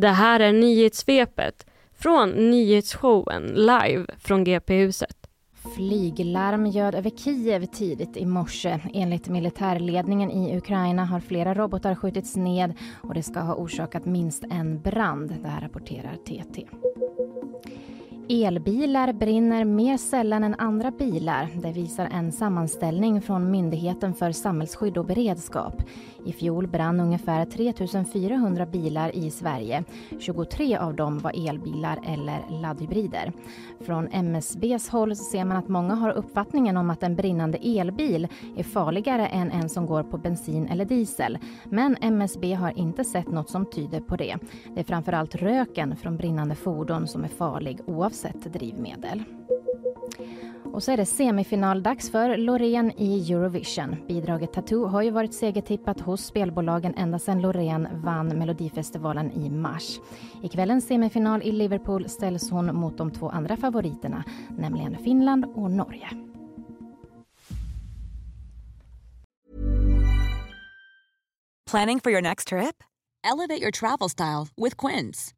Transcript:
Det här är nyhetssvepet från nyhetsshowen live från GP-huset. Flyglarm ljöd över Kiev tidigt i morse. Enligt militärledningen i Ukraina har flera robotar skjutits ned och det ska ha orsakat minst en brand. Det här rapporterar TT. Elbilar brinner mer sällan än andra bilar. Det visar en sammanställning från Myndigheten för samhällsskydd och beredskap. I fjol brann ungefär 3 400 bilar i Sverige. 23 av dem var elbilar eller laddhybrider. Från MSBs håll ser man att många har uppfattningen om att en brinnande elbil är farligare än en som går på bensin eller diesel. Men MSB har inte sett något som tyder på det. Det är framförallt röken från brinnande fordon som är farlig oavsett drivmedel. Och så är det semifinaldags för Loreen i Eurovision. Bidraget Tattoo har ju varit segertippat hos spelbolagen ända sedan Loreen vann Melodifestivalen i mars. I kvällens semifinal i Liverpool ställs hon mot de två andra favoriterna, nämligen Finland och Norge. Planning for your next trip? Elevate your travel style with Quince.